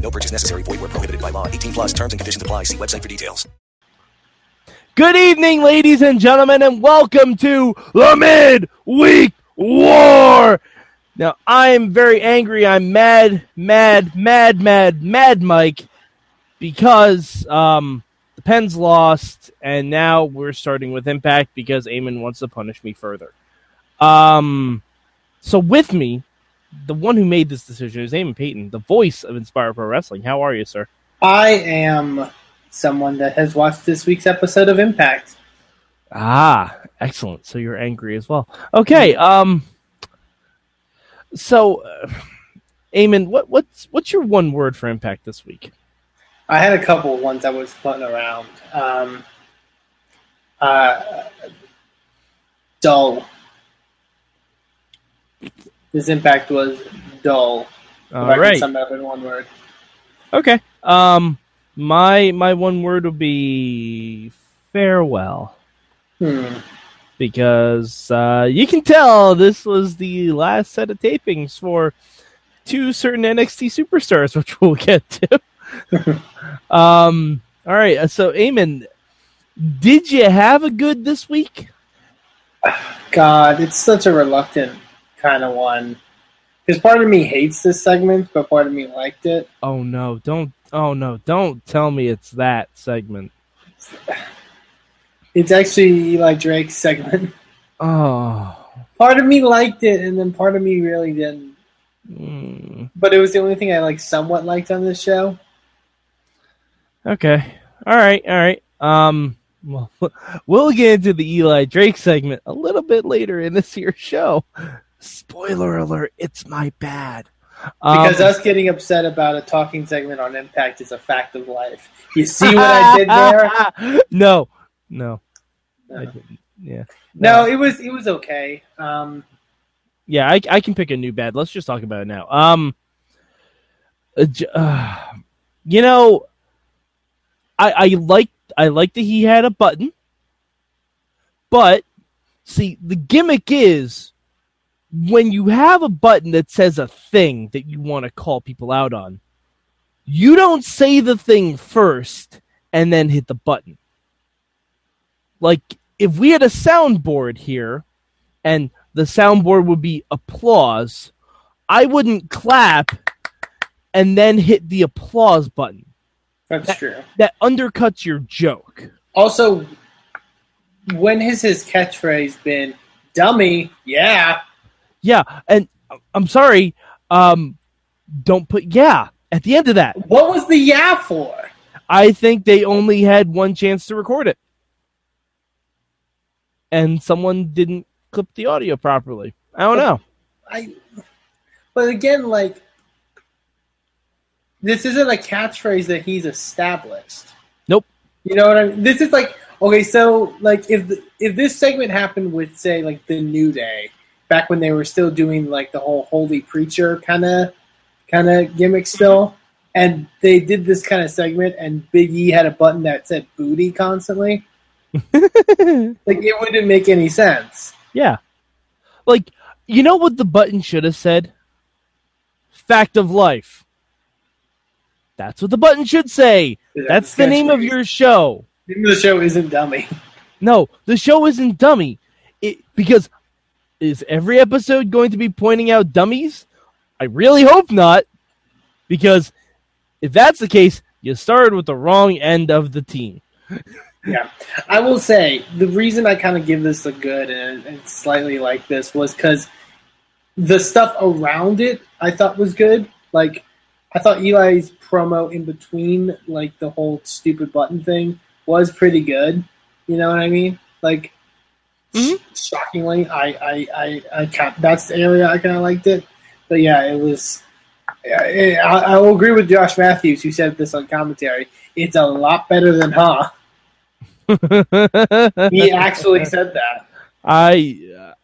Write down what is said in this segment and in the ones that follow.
No purchase necessary. Void where prohibited by law. 18 plus terms and conditions apply. See website for details. Good evening, ladies and gentlemen, and welcome to the Midweek War. Now, I'm very angry. I'm mad, mad, mad, mad, mad, Mike, because um, the Pens lost, and now we're starting with Impact because Eamon wants to punish me further. Um, so with me, the one who made this decision is Eamon Paton, the voice of Inspire Pro Wrestling. How are you, sir? I am someone that has watched this week's episode of Impact. Ah, excellent. So you're angry as well. Okay. Um. So, uh, Eamon, what what's what's your one word for Impact this week? I had a couple of ones I was floating around. Um, uh, dull. This Impact was dull. All if I can sum up in one word. Okay. Um. My my one word would be farewell Hmm. because uh, you can tell this was the last set of tapings for two certain NXT superstars, which we'll get to. um. All right. uh, So, Eamon, did you have a good this week? God, it's such a reluctant kind of one. Because part of me hates this segment, but part of me liked it. Oh no! Don't! Oh no! Don't tell me it's that segment. It's actually Eli Drake's segment. Oh. Part of me liked it, and then part of me really didn't. mm, But it was the only thing I like somewhat liked on this show. Okay. All right. All right. Um. Well, we'll get into the Eli Drake segment a little bit later in this here show. Spoiler alert! It's my bad. Um, Because us getting upset about a talking segment on Impact is a fact of life. You see what I did there? no, no, I didn't. Yeah, No, it was it was okay. Um, yeah. I I can pick a new bad. Let's just talk about it now. Um, uh, uh, you know, I I like I like that he had a button, but see the gimmick is when you have a button that says a thing that you want to call people out on, you don't say the thing first and then hit the button. Like if we had a soundboard here and the soundboard would be applause, I wouldn't clap and then hit the applause button. that's true. That undercuts your joke. Also, when has his catchphrase been "dummy"? Yeah, Yeah, and I'm sorry, um, don't put yeah at the end of that. what was the yeah for? I think they only had one chance to record it. And someone didn't clip the audio properly. I don't know. I. But again, like this isn't a catchphrase that he's established. Nope. You know what I mean? This is like okay, so like if the, if this segment happened with say like the New Day back when they were still doing like the whole holy preacher kind of kind of gimmick still, and they did this kind of segment, and Big E had a button that said booty constantly. Like it wouldn't make any sense. yeah. Like, you know what the button should have said? Fact of life. That's what the button should say. That's the name of your show. The the show isn't dummy. No, the show isn't dummy. It because is every episode going to be pointing out dummies? I really hope not. Because if that's the case, you started with the wrong end of the team. Yeah, I will say the reason I kind of give this a good and, and slightly like this was because the stuff around it I thought was good. Like I thought Eli's promo in between, like the whole stupid button thing, was pretty good. You know what I mean? Like Mhm. shockingly, I I I, I can't, that's the area I kind of liked it. But yeah, it was. I, I will agree with Josh Matthews who said this on commentary. It's a lot better than Huh. He actually said that. I uh,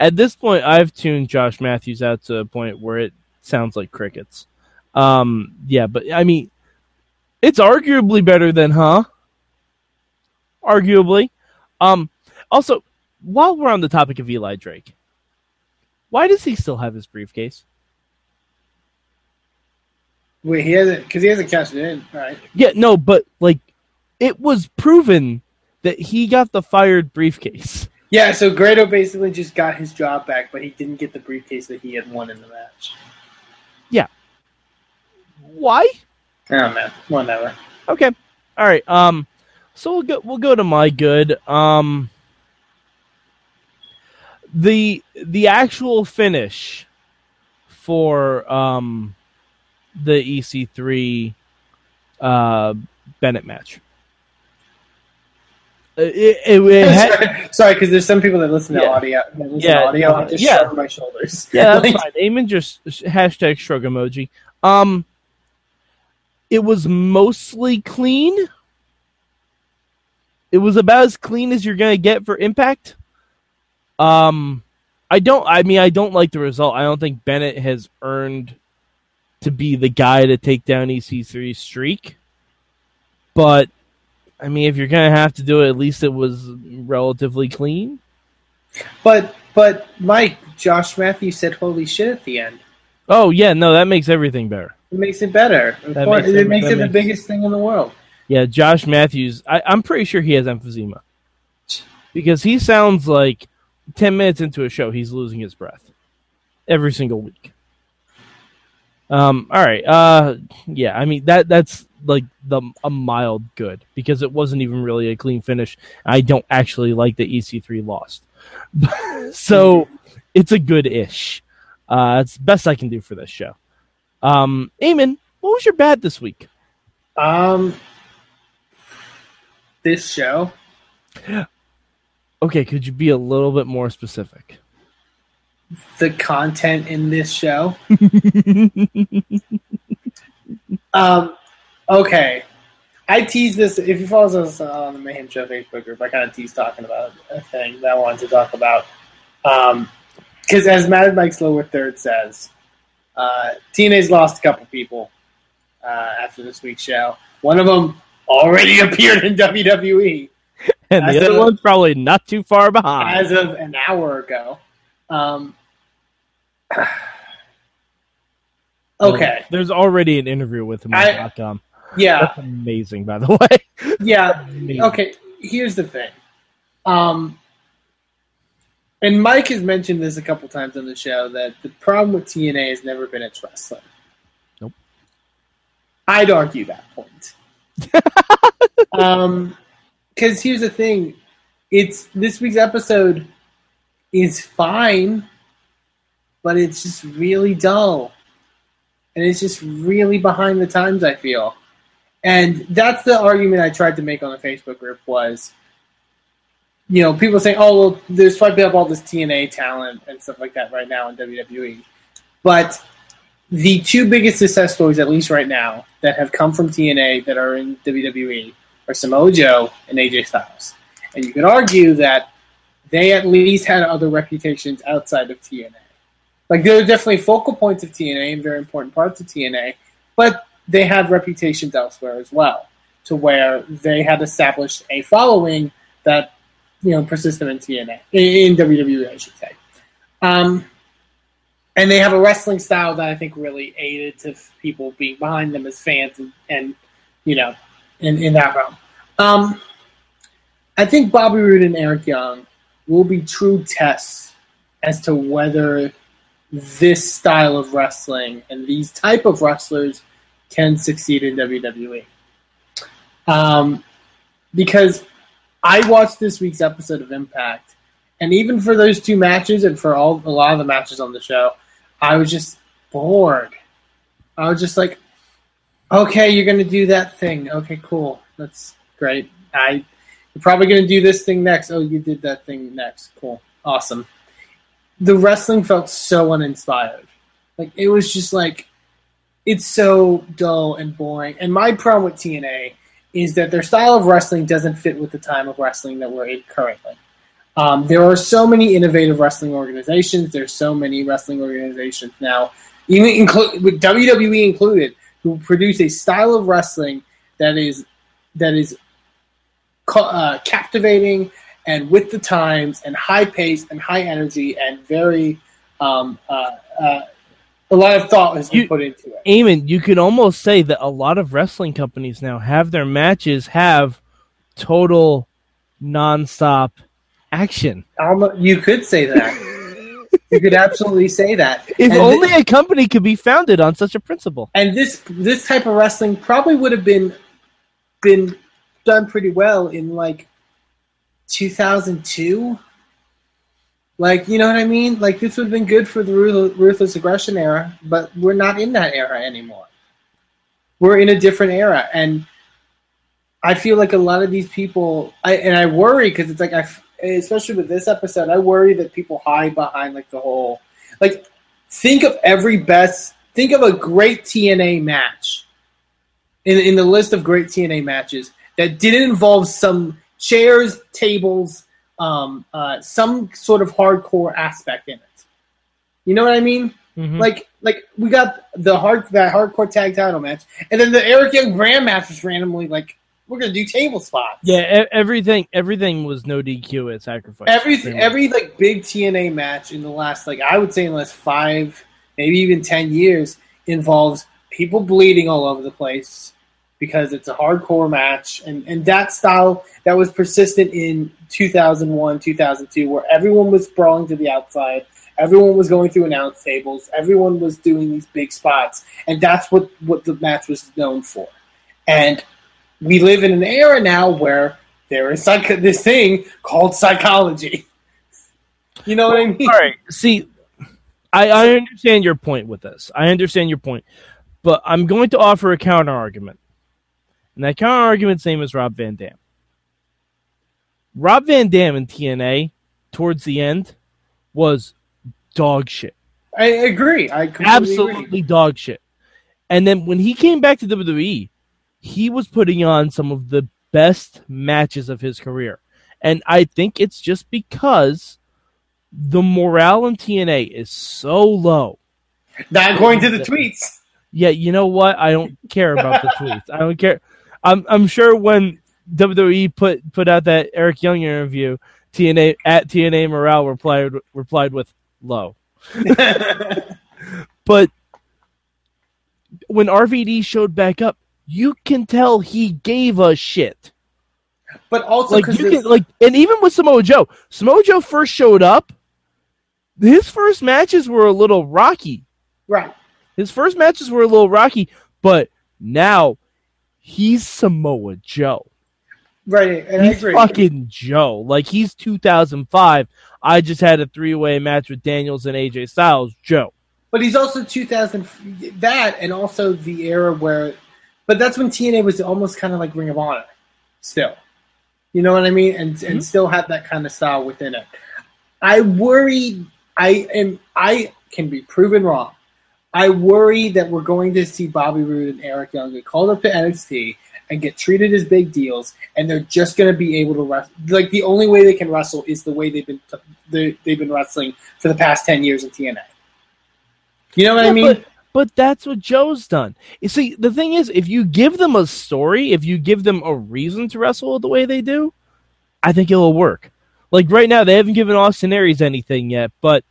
at this point I've tuned Josh Matthews out to a point where it sounds like crickets. Um, yeah, but I mean, it's arguably better than huh? Arguably. Um, also, while we're on the topic of Eli Drake, why does he still have his briefcase? Wait, he hasn't because he hasn't cashed it in, right? Yeah, no, but like, it was proven that he got the fired briefcase. Yeah, so Grado basically just got his job back, but he didn't get the briefcase that he had won in the match. Yeah. Why? Oh man, whatever. Okay. All right. Um so we'll go we'll go to my good. Um the the actual finish for um the EC3 uh Bennett match. Uh, It, it, it had- Sorry, because there's some people that listen to Yeah. audio. Listen Yeah, to audio. I just yeah. shrug my shoulders. Yeah, that's fine. Eamon just hashtag shrug emoji. Um, it was mostly clean. It was about as clean as you're gonna get for Impact. Um, I don't. I mean, I don't like the result. I don't think Bennett has earned to be the guy to take down EC3's streak. But I mean, if you're gonna have to do it, at least it was relatively clean. But but Mike, Josh Matthews said "Holy shit" at the end. Oh yeah, no, that makes everything better. It makes it better. That course, makes it, it- makes it the makes- biggest thing in the world. Yeah, Josh Matthews. I, I'm pretty sure he has emphysema because he sounds like ten minutes into a show he's losing his breath every single week. Um. All right. Uh. Yeah. I mean that that's like the a mild good because it wasn't even really a clean finish. I don't actually like the EC3 lost, so it's a good ish. Uh, it's best I can do for this show. Um. Eamon, what was your bad this week? Um, this show. Okay, could you be a little bit more specific? the content in this show. um, okay. I teased this. If you follow us on the Mayhem Show Facebook group, I kind of teased talking about a thing that I wanted to talk about. Because as Mad Mike's Lower Third says, uh, TNA's lost a couple people uh, after this week's show. One of them already appeared in WWE and As the other a- one's probably not too far behind. as of an hour ago. Um, okay. There's already an interview with him on I- com. Yeah. That's amazing, by the way. Yeah. Okay. Here's the thing. Um, and Mike has mentioned this a couple times on the show that the problem with TNA has never been its wrestling. Nope. I'd argue that point. um, because here's the thing, it's this week's episode is fine, but it's just really dull, and it's just really behind the times. I feel. And that's the argument I tried to make on the Facebook group was, you know, people saying, "Oh, well, there's probably up all this TNA talent and stuff like that right now in WWE," but the two biggest success stories, at least right now, that have come from TNA that are in WWE are Samoa Joe and AJ Styles, and you could argue that they at least had other reputations outside of TNA. Like there are definitely focal points of TNA and very important parts of TNA, but they had reputations elsewhere as well, to where they had established a following that you know persisted in TNA in, in WWE, I should say. Um, and they have a wrestling style that I think really aided to people being behind them as fans and, and you know in, in that realm. Um, I think Bobby Roode and Eric Young will be true tests as to whether this style of wrestling and these type of wrestlers can succeed in WWE. Um, because I watched this week's episode of Impact, and even for those two matches and for all a lot of the matches on the show, I was just bored. I was just like, okay, you're gonna do that thing. Okay, cool. That's great. I you're probably gonna do this thing next. Oh, you did that thing next. Cool. Awesome. The wrestling felt so uninspired. Like it was just like it's so dull and boring. And my problem with TNA is that their style of wrestling doesn't fit with the time of wrestling that we're in currently. Um, there are so many innovative wrestling organizations. There's so many wrestling organizations now, even inclu- with WWE included, who produce a style of wrestling that is that is uh, captivating and with the times and high pace and high energy and very um, uh, uh, a lot of thought has been You- put into it. Eamon, you could almost say that a lot of wrestling companies now have their matches have total nonstop action. Almo- you could say that. you could absolutely say that. If And only thi- a company could be founded on such a principle. and this this type of wrestling probably would have been been done pretty well in like 2002 like you know what i mean like this would have been good for the Ruth- ruthless aggression era but we're not in that era anymore we're in a different era and i feel like a lot of these people I, and i worry because it's like i especially with this episode i worry that people hide behind like the whole like think of every best think of a great tna match in, in the list of great tna matches that didn't involve some chairs tables um, uh, some sort of hardcore aspect in it you know what i mean Mhm. like like we got the hard that hardcore tag title match and then the eric young Bram match was randomly like we're gonna do table spots. Yeah, everything everything was no DQ at Sacrifice. every every like big TNA match in the last like I would say in the last five, maybe even ten years involves people bleeding all over the place because it's a hardcore match. And and that style that was persistent in 2001 2002 where everyone was sprawling to the outside. Everyone was going through announce tables. Everyone was doing these big spots. And that's what what the match was known for. And we live in an era now where there is psych- this thing called psychology. You know what I mean? All right. See, I, I understand your point with this. I understand your point, but I'm going to offer a counter argument, and that counter argument's name is Rob Van Dam. Rob Van Dam in TNA towards the end was dog shit, I agree. I completely absolutely agree. dog shit. And then when he came back to WWE, he was putting on some of the best matches of his career. And I think it's just because the morale in TNA is so low. Not going to the tweets. Yeah, you know what? I don't care about the tweets. I don't care. I'm I'm sure when WWE put put out that Eric Young interview, TNA at TNA morale replied replied with low. But when RVD showed back up, you can tell he gave a shit. But also Like you can like, and even with Samoa Joe, Samoa Joe first showed up. His first matches were a little rocky. right, His first matches were a little rocky, but now he's Samoa Joe. right, and He's fucking Joe. Like he's 2005. I just had a three way match with Daniels and AJ Styles. Joe. But he's also 2000 that, and also the era where, but that's when TNA was almost kind of like Ring of Honor, still. You know what I mean? And Mm-hmm. and still had that kind of style within it. I worry. I am. I can be proven wrong. I worry that we're going to see Bobby Roode and Eric Young get called up to NXT and get treated as big deals, and they're just going to be able to wrestle. Like the only way they can wrestle is the way they've been they, they've been wrestling for the past ten years in TNA. You know what I mean? But, but that's what Joe's done. You see, the thing is, if you give them a story, if you give them a reason to wrestle the way they do, I think it'll work. Like right now, they haven't given Austin Aries anything yet, but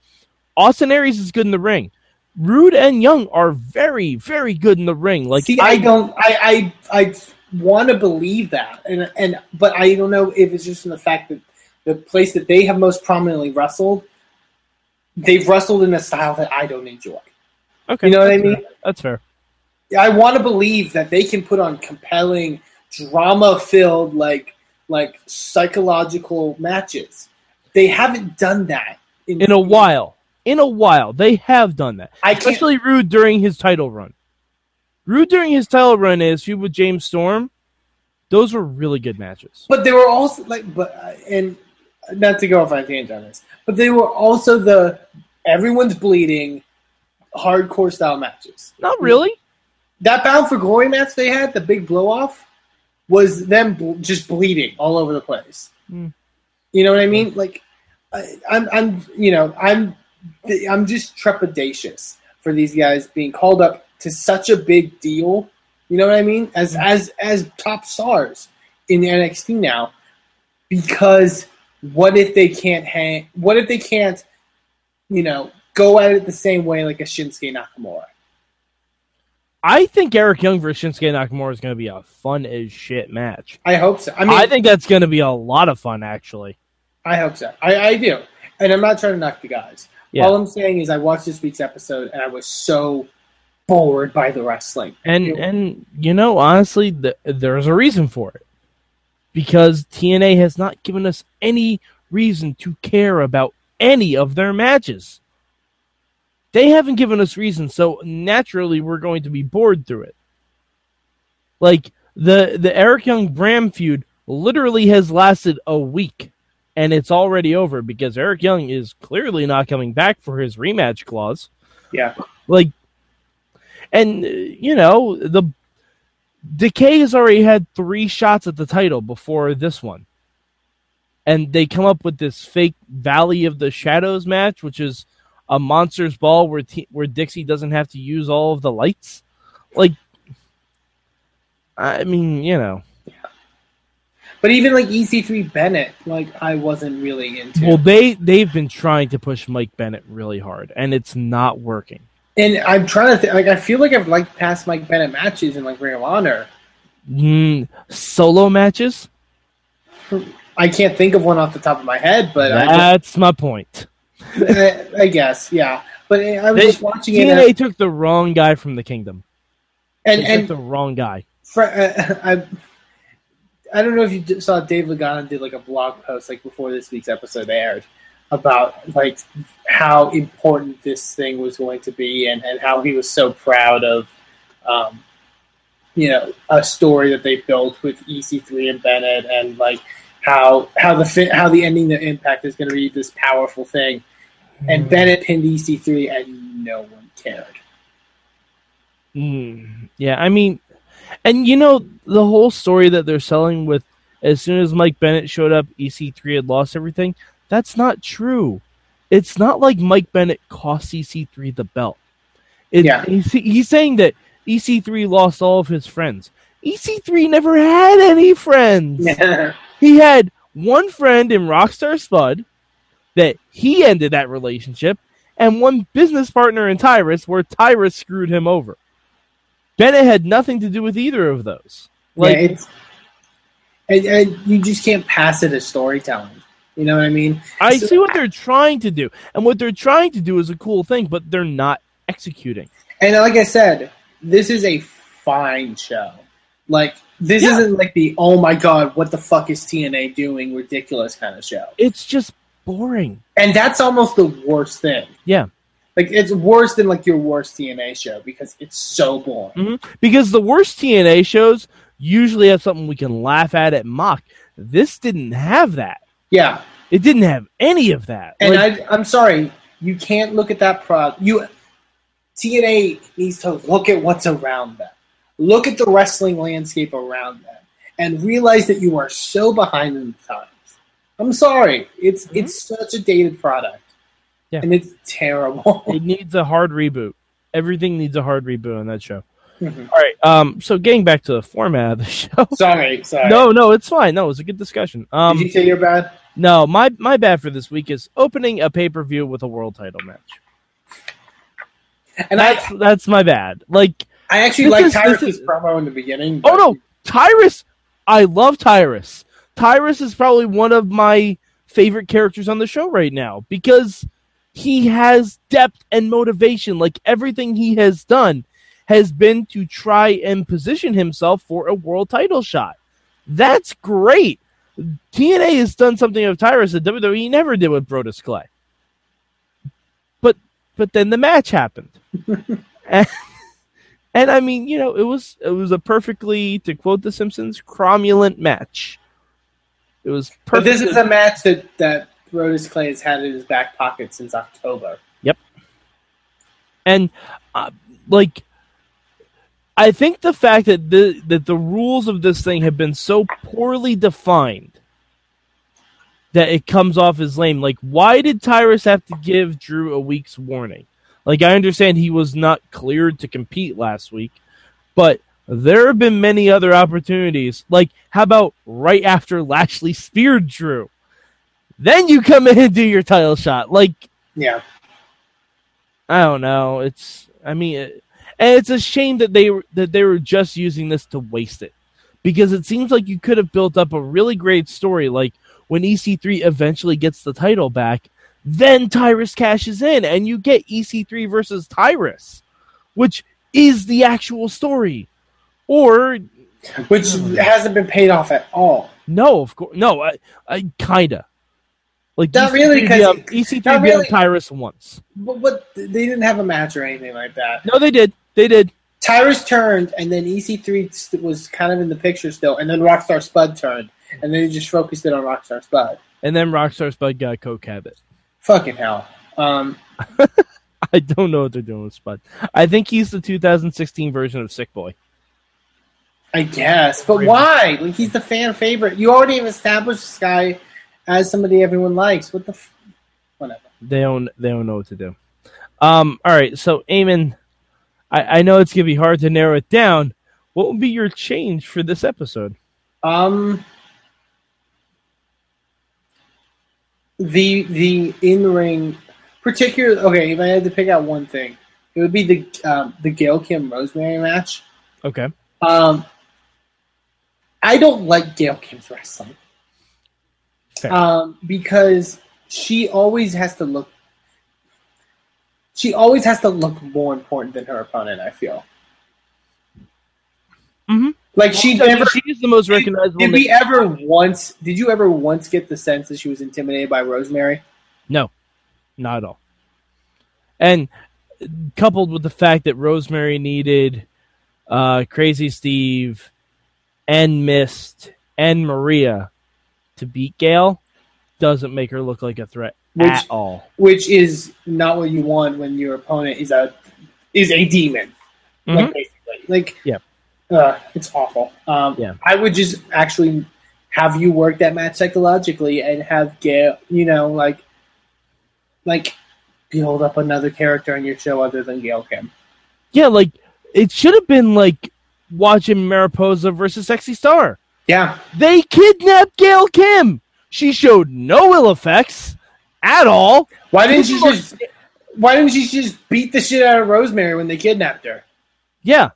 Austin Aries is good in the ring. Roode and Young are very, very good in the ring. Like See, I, don't. I I, I want to believe that, and and but I don't know if it's just in the fact that the place that they have most prominently wrestled, they've wrestled in a style that I don't enjoy. Okay, you know what I mean? fair. That's fair. Yeah, I want to believe that they can put on compelling, drama-filled, like like psychological matches. They haven't done that In a while, in a while, they have done that. I can't. Especially Roode during his title run. Roode during his title run is feud with James Storm. Those were really good matches. But they were also like, but uh, and not to go off on a tangent on this, but they were also the everyone's bleeding, hardcore style matches. Not really. That Bound for Glory match they had, the big blow off, was them bl- just bleeding all over the place. Mm. You know what I mean? Like, I, I'm, I'm, you know, I'm, I'm just trepidatious for these guys being called up to such a big deal. You know what I mean? As as as top stars in NXT now, because what if they can't hang? What if they can't, you know, go at it the same way like a Shinsuke Nakamura? I think Eric Young versus Shinsuke Nakamura is going to be a fun as shit match. I hope so. I mean, I, think that's going to be a lot of fun, actually. I hope so. I, I do. And I'm not trying to knock the guys. Yeah. All I'm saying is I watched this week's episode and I was so bored by the wrestling. And It- and you know, honestly, th- there's a reason for it because TNA has not given us any reason to care about any of their matches. They haven't given us reason, so naturally we're going to be bored through it. Like the the Eric Young Bram feud literally has lasted a week, and it's already over because Eric Young is clearly not coming back for his rematch clause yeah. like and you know the decay has already had three shots at the title before this one and they come up with this fake valley of the shadows match which is a monsters ball where where dixie doesn't have to use all of the lights? Like i mean you know. But even like EC3 Bennett, like I wasn't really into. well they they've been trying to push mike bennett really hard and it's not working. And I'm trying to think, like I feel like I've liked past Mike Bennett matches in like Ring of Honor. mm, solo matches? I can't think of one off the top of my head, but I, that's my point I, I guess yeah. But I was They- just watching it, TNA took the wrong guy from the kingdom. and, and took the wrong guy. Fr- uh, I, I don't know if you saw Dave Lagana did like a blog post like before this week's episode aired about like how important this thing was going to be and, and how he was so proud of um, you know a story that they built with EC3 and Bennett and like how how the how the ending the impact is going to be this powerful thing and Bennett pinned EC3 and no one cared. Mm, yeah, I mean, and you know the whole story that they're selling with as soon as Mike Bennett showed up, EC3 had lost everything. That's not true. It's not like Mike Bennett cost EC3 the belt. It, Yeah. he's, he's saying that EC3 lost all of his friends. EC3 never had any friends. He had one friend in Rockstar Spud that he ended that relationship, and one business partner in Tyrus where Tyrus screwed him over. Bennett had nothing to do with either of those. Like, yeah, it's and, and you just can't pass it as storytelling. You know what I mean? I so- see what they're trying to do, and what they're trying to do is a cool thing, but they're not executing. And like I said, this is a fine show. Like this Yeah. isn't like the oh my god, what the fuck is TNA doing? Ridiculous kind of show. It's just boring. And that's almost the worst thing. Yeah. Like it's worse than like your worst TNA show because it's so boring. Mhm. Because the worst TNA shows usually have something we can laugh at and mock. This didn't have that. Yeah. It didn't have any of that. And Like, I, I'm sorry, you can't look at that product. You TNA needs to look at what's around them. Look at the wrestling landscape around them, and realize that you are so behind in the times. I'm sorry, it's it's such a dated product, Mm-hmm. Yeah. and it's terrible. it needs a hard reboot. Everything needs a hard reboot on that show. Mhm. All right. Um. So getting back to the format of the show. sorry, sorry. No, no, it's fine. No, it was a good discussion. Um. Did you say you're bad? No, my my bad for this week is opening a pay per view with a world title match. And I, That's that's my bad. Like, I actually like is- this Tyrus' is- promo in the beginning. oh no, Tyrus. I love Tyrus. Tyrus is probably one of my favorite characters on the show right now because he has depth and motivation. Like everything he has done has been to try and position himself for a world title shot. That's great. TNA has done something of Tyrus that WWE never did with Brodus Clay. But but then the match happened. and, and I mean, you know, it was it was a perfectly to quote the Simpsons, cromulent match. It was But this is a match that that Brodus Clay has had in his back pocket since October. Yep. And uh, like I think the fact that the that the rules of this thing have been so poorly defined that it comes off as lame. Like, why did Tyrus have to give Drew a week's warning? Like, I understand he was not cleared to compete last week, but there have been many other opportunities. Like, how about right after Lashley speared Drew? Then you come in and do your title shot. Like, Yeah. I don't know. It's I mean, it, and it's a shame that they were that they were just using this to waste it because it seems like you could have built up a really great story. Like when EC3 eventually gets the title back, then Tyrus cashes in, and you get EC3 versus Tyrus, which is the actual story. Or Which hasn't been paid off at all. no, of course, no, I, I kinda like Not really, 'cause- beat up- EC3 not beat up really. Tyrus once. But, but they didn't have a match or anything like that. No, they did. They did. Tyrus turned, and then EC3 was kind of in the picture still, and then Rockstar Spud turned, and then he just focused it on Rockstar Spud. And then Rockstar Spud got Coke Habit. Fucking hell. Um, I don't know what they're doing with Spud. I think he's the 2016 version of Sick Boy. I guess, but why? Like he's the fan favorite. You already have established this guy as somebody everyone likes. What the? F- Whatever. They don't. They don't know what to do. Um. All right. So, Eamon, I, I know it's gonna be hard to narrow it down. What would be your change for this episode? Um, the the in ring, particular. Okay, if I had to pick out one thing, it would be the um, the Gail Kim Rosemary match. Okay. Um, I don't like Gail Kim's wrestling. Fair. Um, because she always has to look. She always has to look more important than her opponent. I feel. Mhm. Like she I mean, never. She is the most recognizable. Did we ever once? Did you ever once get the sense that she was intimidated by Rosemary? No, not at all. And coupled with the fact that Rosemary needed uh, Crazy Steve and Mist and Maria to beat Gail, doesn't make her look like a threat Which- at all. Which is not what you want when your opponent is a is a demon. Like basically, like Yeah. uh, it's awful. Um, Yeah. I would just actually have you work that match psychologically and have Gail, you know, like like build up another character on your show other than Gail Kim. Yeah, like it should have been like watching Mariposa versus Sexy Star. Yeah, They kidnapped Gail Kim. She showed no ill effects at all. why didn't she just why didn't she just beat the shit out of Rosemary when they kidnapped her? Yeah.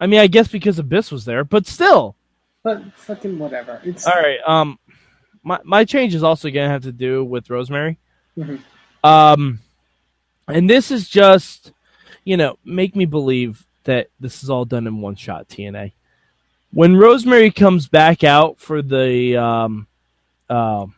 I mean, I guess because Abyss was there, but still. But fucking whatever. It's All right. Um, my my change is also gonna have to do with Rosemary. Mhm. Um, and this is just, you know, make me believe that this is all done in one shot. TNA. When Rosemary comes back out for the um, um,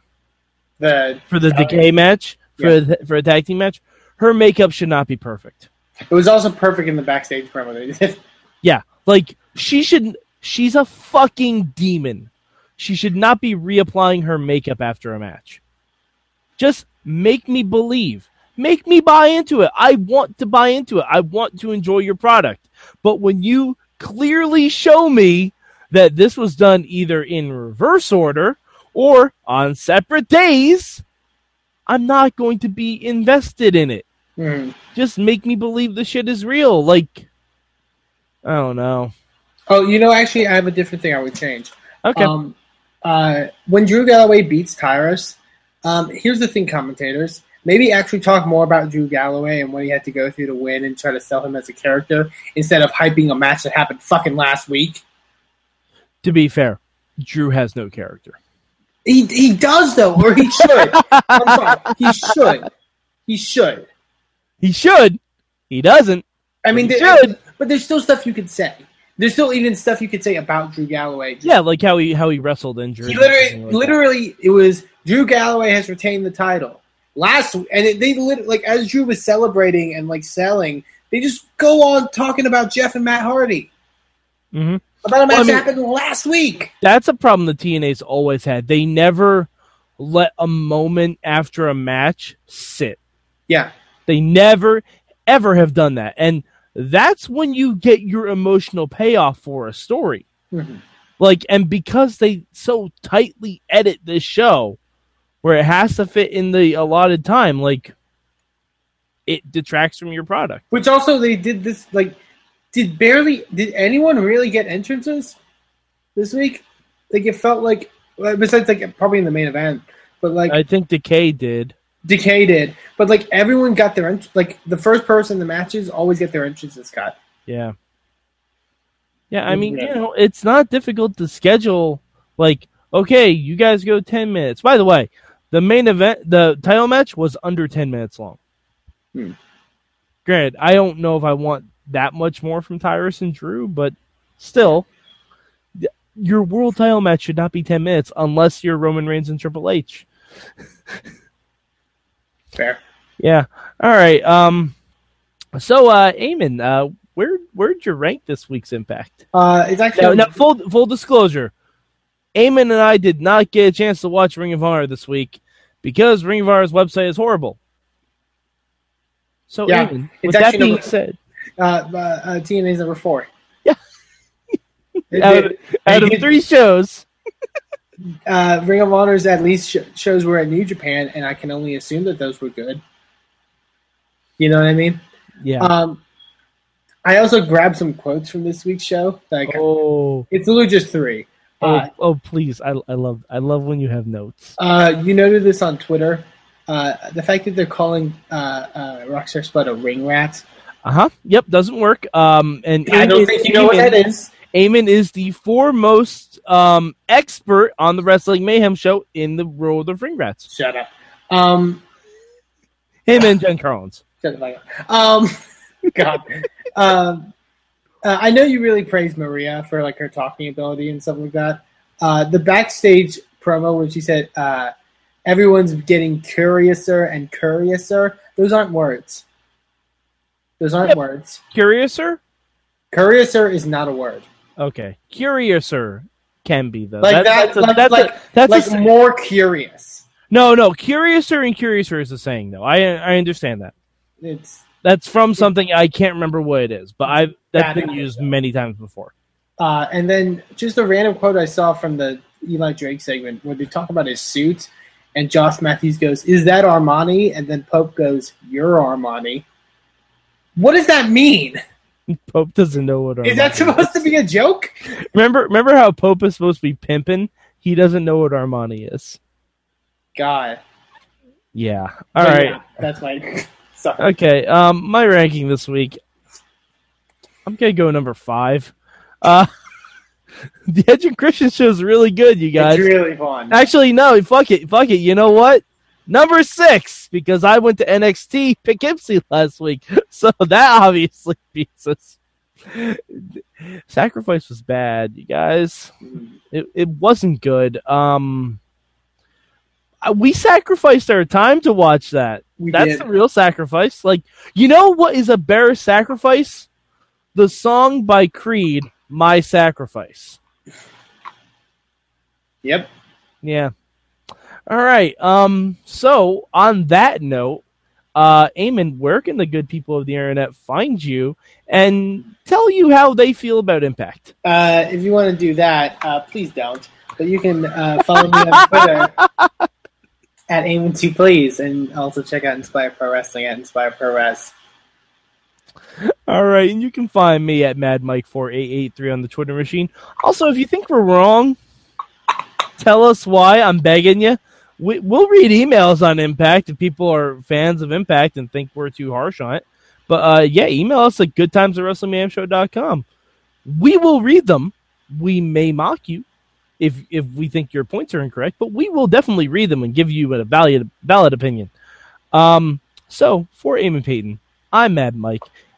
the for the Uh, decay match for yeah. the, for a tag team match, her makeup should not be perfect. it was also perfect in the backstage promo. Yeah, like she should. She's a fucking demon. She should not be reapplying her makeup after a match. Just make me believe. Make me buy into it. I want to buy into it. I want to enjoy your product. But when you clearly show me that this was done either in reverse order or on separate days, I'm not going to be invested in it. Mhm. Just make me believe the shit is real. Like, I don't know. Oh, you know, actually, I have a different thing I would change. Okay. Um, uh, when Drew Galloway beats Tyrus, um, here's the thing, commentators. Maybe actually talk more about Drew Galloway and what he had to go through to win and try to sell him as a character instead of hyping a match that happened fucking last week. to be fair, Drew has no character. He, he does, though, or he should. I'm sorry. He should. He should. He should. He doesn't. I mean, He there- should. but there's still stuff you could say. There's still even stuff you could say about Drew Galloway. Yeah, like how he how he wrestled injured. He literally, like that. literally, it was Drew Galloway has retained the title last, and it, they lit, like as Drew was celebrating and like selling, they just go on talking about Jeff and Matt Hardy Mhm. about a match Well, I mean- happened last week. That's a problem the TNA's always had. They never let a moment after a match sit. Yeah, They never ever have done that. And that's when you get your emotional payoff for a story. Mhm. Like, and because they so tightly edit this show, where it has to fit in the allotted time, like it detracts from your product. Which also they did this like did barely did anyone really get entrances this week? Like it felt like besides like probably in the main event, but like I think Decay did. Decay did, but like everyone got their ent- like the first person in the matches always get their entrances cut. Yeah. Yeah, I mean, Yeah. you know, it's not difficult to schedule. Like, okay, you guys go 10 minutes. By the way, the main event, the title match was under 10 minutes long. Hmm. Granted, I don't know if I want that much more from Tyrus and Drew, but still, your world title match should not be 10 minutes unless you're Roman Reigns and Triple H. Fair. Yeah. All right. Um. So, uh, Eamon, uh, where where'd you rank this week's Impact? Uh, it's actually Now, now, full full disclosure, Eamon and I did not get a chance to watch Ring of Honor this week because Ring of Honor's website is horrible. So, Yeah, Eamon, with that actually being number- said, uh, uh, uh, TNA's number four. Yeah. It out out of three shows, uh, Ring of Honor's at least sh- shows were at New Japan, and I can only assume that those were good. You know what I mean? yeah. Um, I also grabbed some quotes from this week's show. Like oh, it's literally just three. Oh, Uh, oh, please! I, I love I love when you have notes. uh, you noted this on Twitter. Uh, the fact that they're calling uh, uh, Rockstar Spud a ring rat. Uh huh. Yep, doesn't work. Um, and I don't think you know what that is. Eamon is the foremost um, expert on the Wrestling Mayhem show in the world of ring rats. Shut up. Um, Him and Jen Carlins. Shut the fuck up. Um, God. um, uh, I know you really praised Maria for like her talking ability and stuff like that. Uh, the backstage promo when she said uh, everyone's getting curiouser and curiouser. Those aren't words. Those aren't Yep. words. Curiouser? Curiouser is not a word. Okay. Curiouser can be though. Like that, that's a, like, that's like, a, that's a like saying. more curious. no, no. Curiouser and curiouser is a saying though. I I understand that. It's That's from something I can't remember what it is, but I've that's been used many times before. Uh, and then just a random quote I saw from the Eli Drake segment where they talk about his suit, and Josh Matthews goes, "Is that Armani?" And then Pope goes, "You're Armani." What does that mean? Pope doesn't know what. Is that Armani supposed to be a joke? Remember, remember how Pope is supposed to be pimping? He doesn't know what Armani is. God. Yeah. All But right. yeah, that's my. Sorry. Okay. Um, my ranking this week. I'm gonna go number five. Uh, the Edge and Christian show is really good, you guys. It's really fun. Actually, no, fuck it, fuck it. You know what? Number six, because I went to NXT Poughkeepsie last week, so that obviously beats us. Sacrifice was bad, you guys. It it wasn't good. Um, we sacrificed our time to watch that. We That's did. the real sacrifice. Like, you know what is a bear sacrifice? The song by Creed, "My Sacrifice." Yep. Yeah. All right. Um. So on that note, uh, Eamon, where can the good people of the internet find you and tell you how they feel about Impact? Uh, if you want to do that, uh, please don't. But you can uh, follow me on Twitter at aim to please, and also check out Inspire Pro Wrestling at Inspire Pro Res. All right, and you can find me at Mad Mike four eight eight three on the Twitter machine. Also, if you think we're wrong, tell us why. I'm begging you. We, we'll read emails on Impact if people are fans of Impact and think we're too harsh on it. But uh, yeah, email us at goodtimes. We will read them. We may mock you if if we think your points are incorrect, but we will definitely read them and give you a valid valid opinion. Um, so for Eamon Paton, I'm Mad Mike,